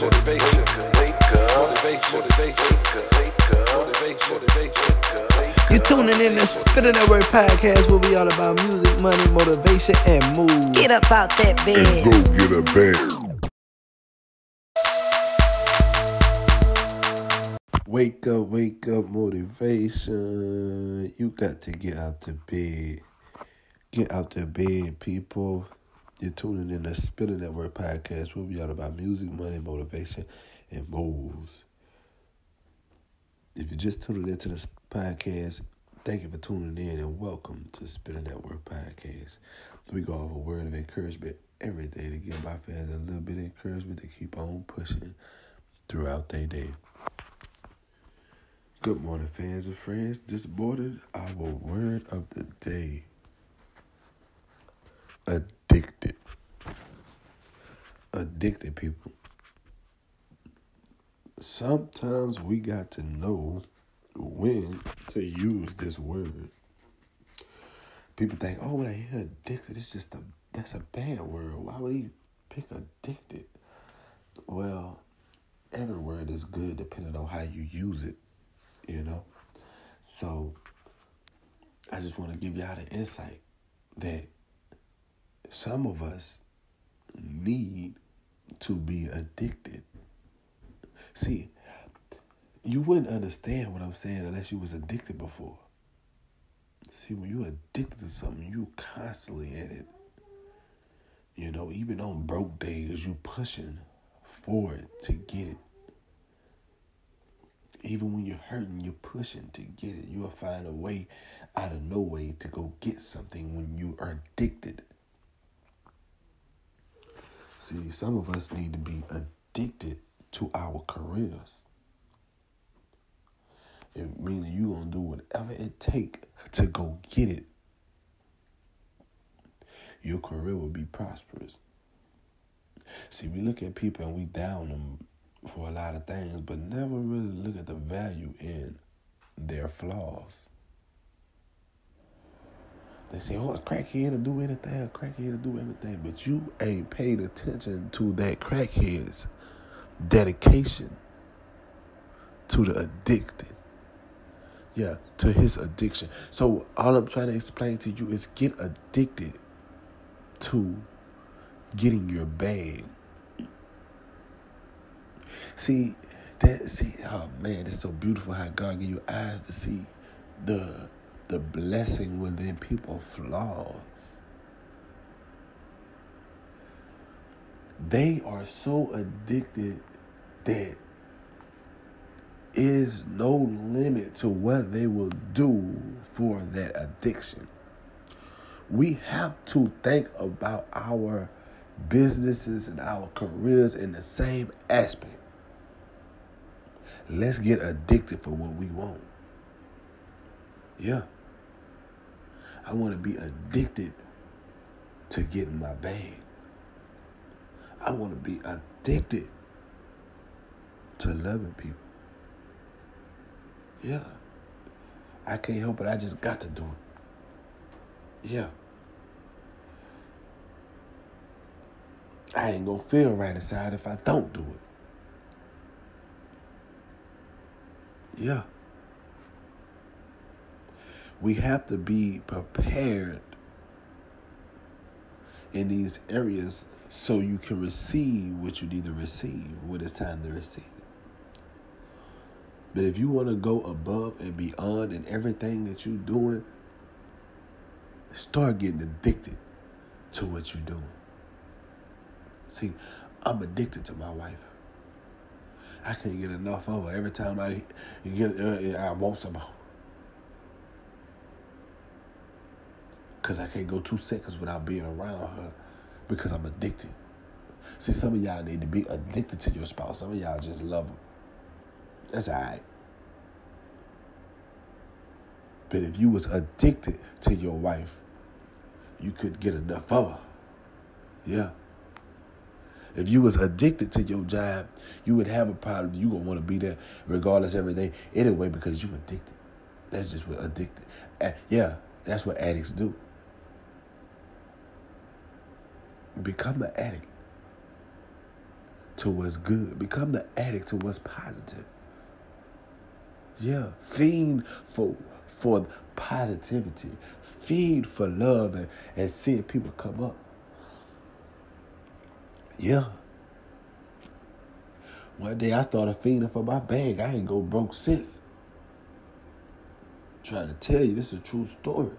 motivation, motivation, wake up, motivation, motivation, wake up, motivation, motivation. You tuning in to Spinning That Word podcast where we all about music, money, motivation, and mood. Get up out that and bed. go get a bed. Wake up, wake up, motivation. You got to get out the bed. Get out the bed, people. You're tuning in to Spinning Network podcast where we all about music, money, motivation, and moves. If you're just tuning into this podcast, thank you for tuning in and welcome to Spinning Network podcast. We go off a word of encouragement every day to give my fans a little bit of encouragement to keep on pushing throughout their day. Good morning, fans and friends. This morning, our word of the day addicted. Addicted people. Sometimes we got to know when to use this word. People think, oh, when I hear addicted, it's just a that's a bad word. Why would he pick addicted? Well, every word is good depending on how you use it you know? So I just want to give y'all the insight that some of us need to be addicted. See, you wouldn't understand what I'm saying unless you was addicted before. See, when you're addicted to something, you constantly at it. You know, even on broke days, you pushing for it to get it. Even when you're hurting, you're pushing to get it. You'll find a way out of no way to go get something when you are addicted. See, some of us need to be addicted to our careers. It meaning you gonna do whatever it take to go get it. Your career will be prosperous. See, we look at people and we down them for a lot of things, but never really look at the value in their flaws. They say, oh, a crackhead will do anything, a crackhead will do anything, but you ain't paid attention to that crackhead's dedication to the addicted. Yeah, to his addiction. So all I'm trying to explain to you is get addicted to getting your bag. See, that see, oh man, it's so beautiful how God give you eyes to see the the blessing within people's flaws. They are so addicted that is no limit to what they will do for that addiction. We have to think about our businesses and our careers in the same aspect. Let's get addicted for what we want. Yeah. I want to be addicted to getting my bag. I want to be addicted to loving people. Yeah. I can't help it. I just got to do it. Yeah. I ain't gonna feel right inside if I don't do it. Yeah. We have to be prepared in these areas so you can receive what you need to receive when it's time to receive. But if you want to go above and beyond in everything that you're doing, start getting addicted to what you're doing. See, I'm addicted to my wife. I can't get enough of her. Every time I get, uh, I want some more. Cause I can't go two seconds without being around her, because I'm addicted. See, some of y'all need to be addicted to your spouse. Some of y'all just love them. That's all right. But if you was addicted to your wife, you could get enough of her. Yeah. If you was addicted to your job, you would have a problem. You gonna want to be there regardless every day anyway because you addicted. That's just what addicted. Uh, yeah, that's what addicts do. Become an addict to what's good. Become the addict to what's positive. Yeah, fiend for for positivity. Feed for love and, and seeing people come up. Yeah. One day I started feeding for my bag. I ain't go broke since. trying to tell you, this is a true story.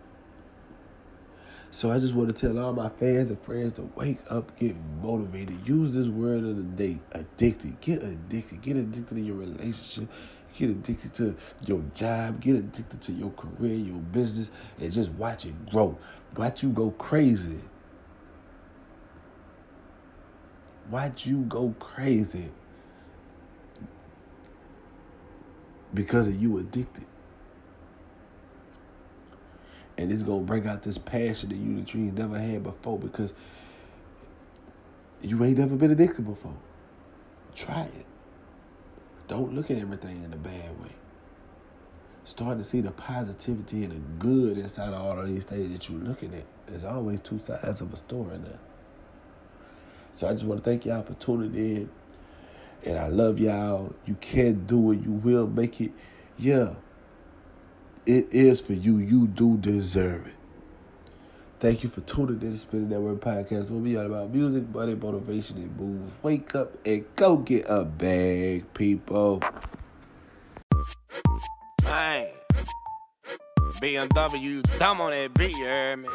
So I just want to tell all my fans and friends to wake up, get motivated. Use this word of the day, addicted. Get addicted. Get addicted to your relationship. Get addicted to your job. Get addicted to your career, your business, and just watch it grow. Watch you go crazy. Watch you go crazy because of you addicted. And it's gonna bring out this passion in you that you ain't never had before because you ain't never been addicted before. Try it. Don't look at everything in a bad way. Start to see the positivity and the good inside of all of these things that you're looking at. There's always two sides of a story there. So I just want to thank y'all for tuning in. And I love y'all. You can do it. You will make it. Yeah. It is for you. You do deserve it. Thank you for tuning in to Spinning That Word Podcast. We'll be all about music, money, motivation, and moves. Wake up and go get a bag, people. Man, BMW, dumb on that beat, you heard me?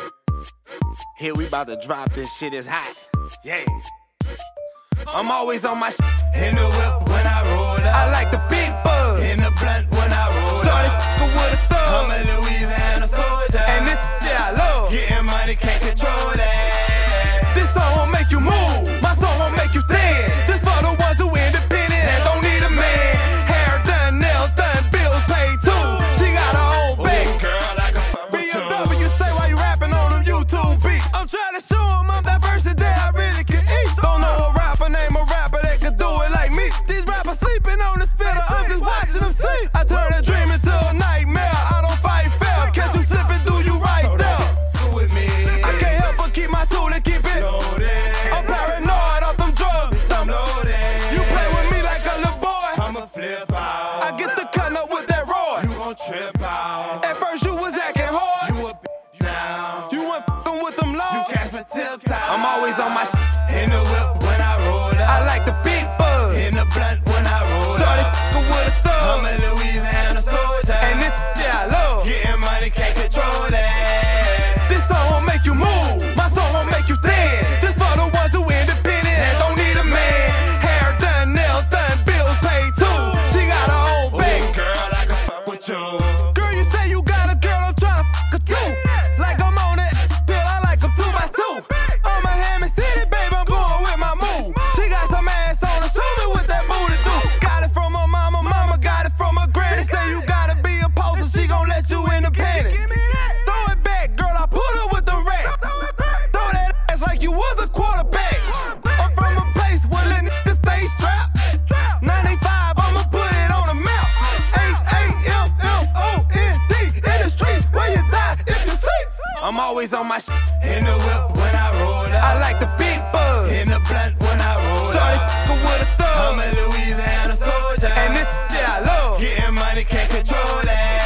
Here we about to drop this shit, it's hot. Yeah. I'm always on my sh- in the whip when I roll up. I like the big buzz in the blunt when I roll Shorty up. Shorty with a thug. I'm a Louisiana them out. I'm always on my always on my shit. In the whip when I roll up. I like the big bug. In the blunt when I roll up. Shorty with a thug. I'm a Louisiana soldier. And this shit I love. Getting money, can't control that.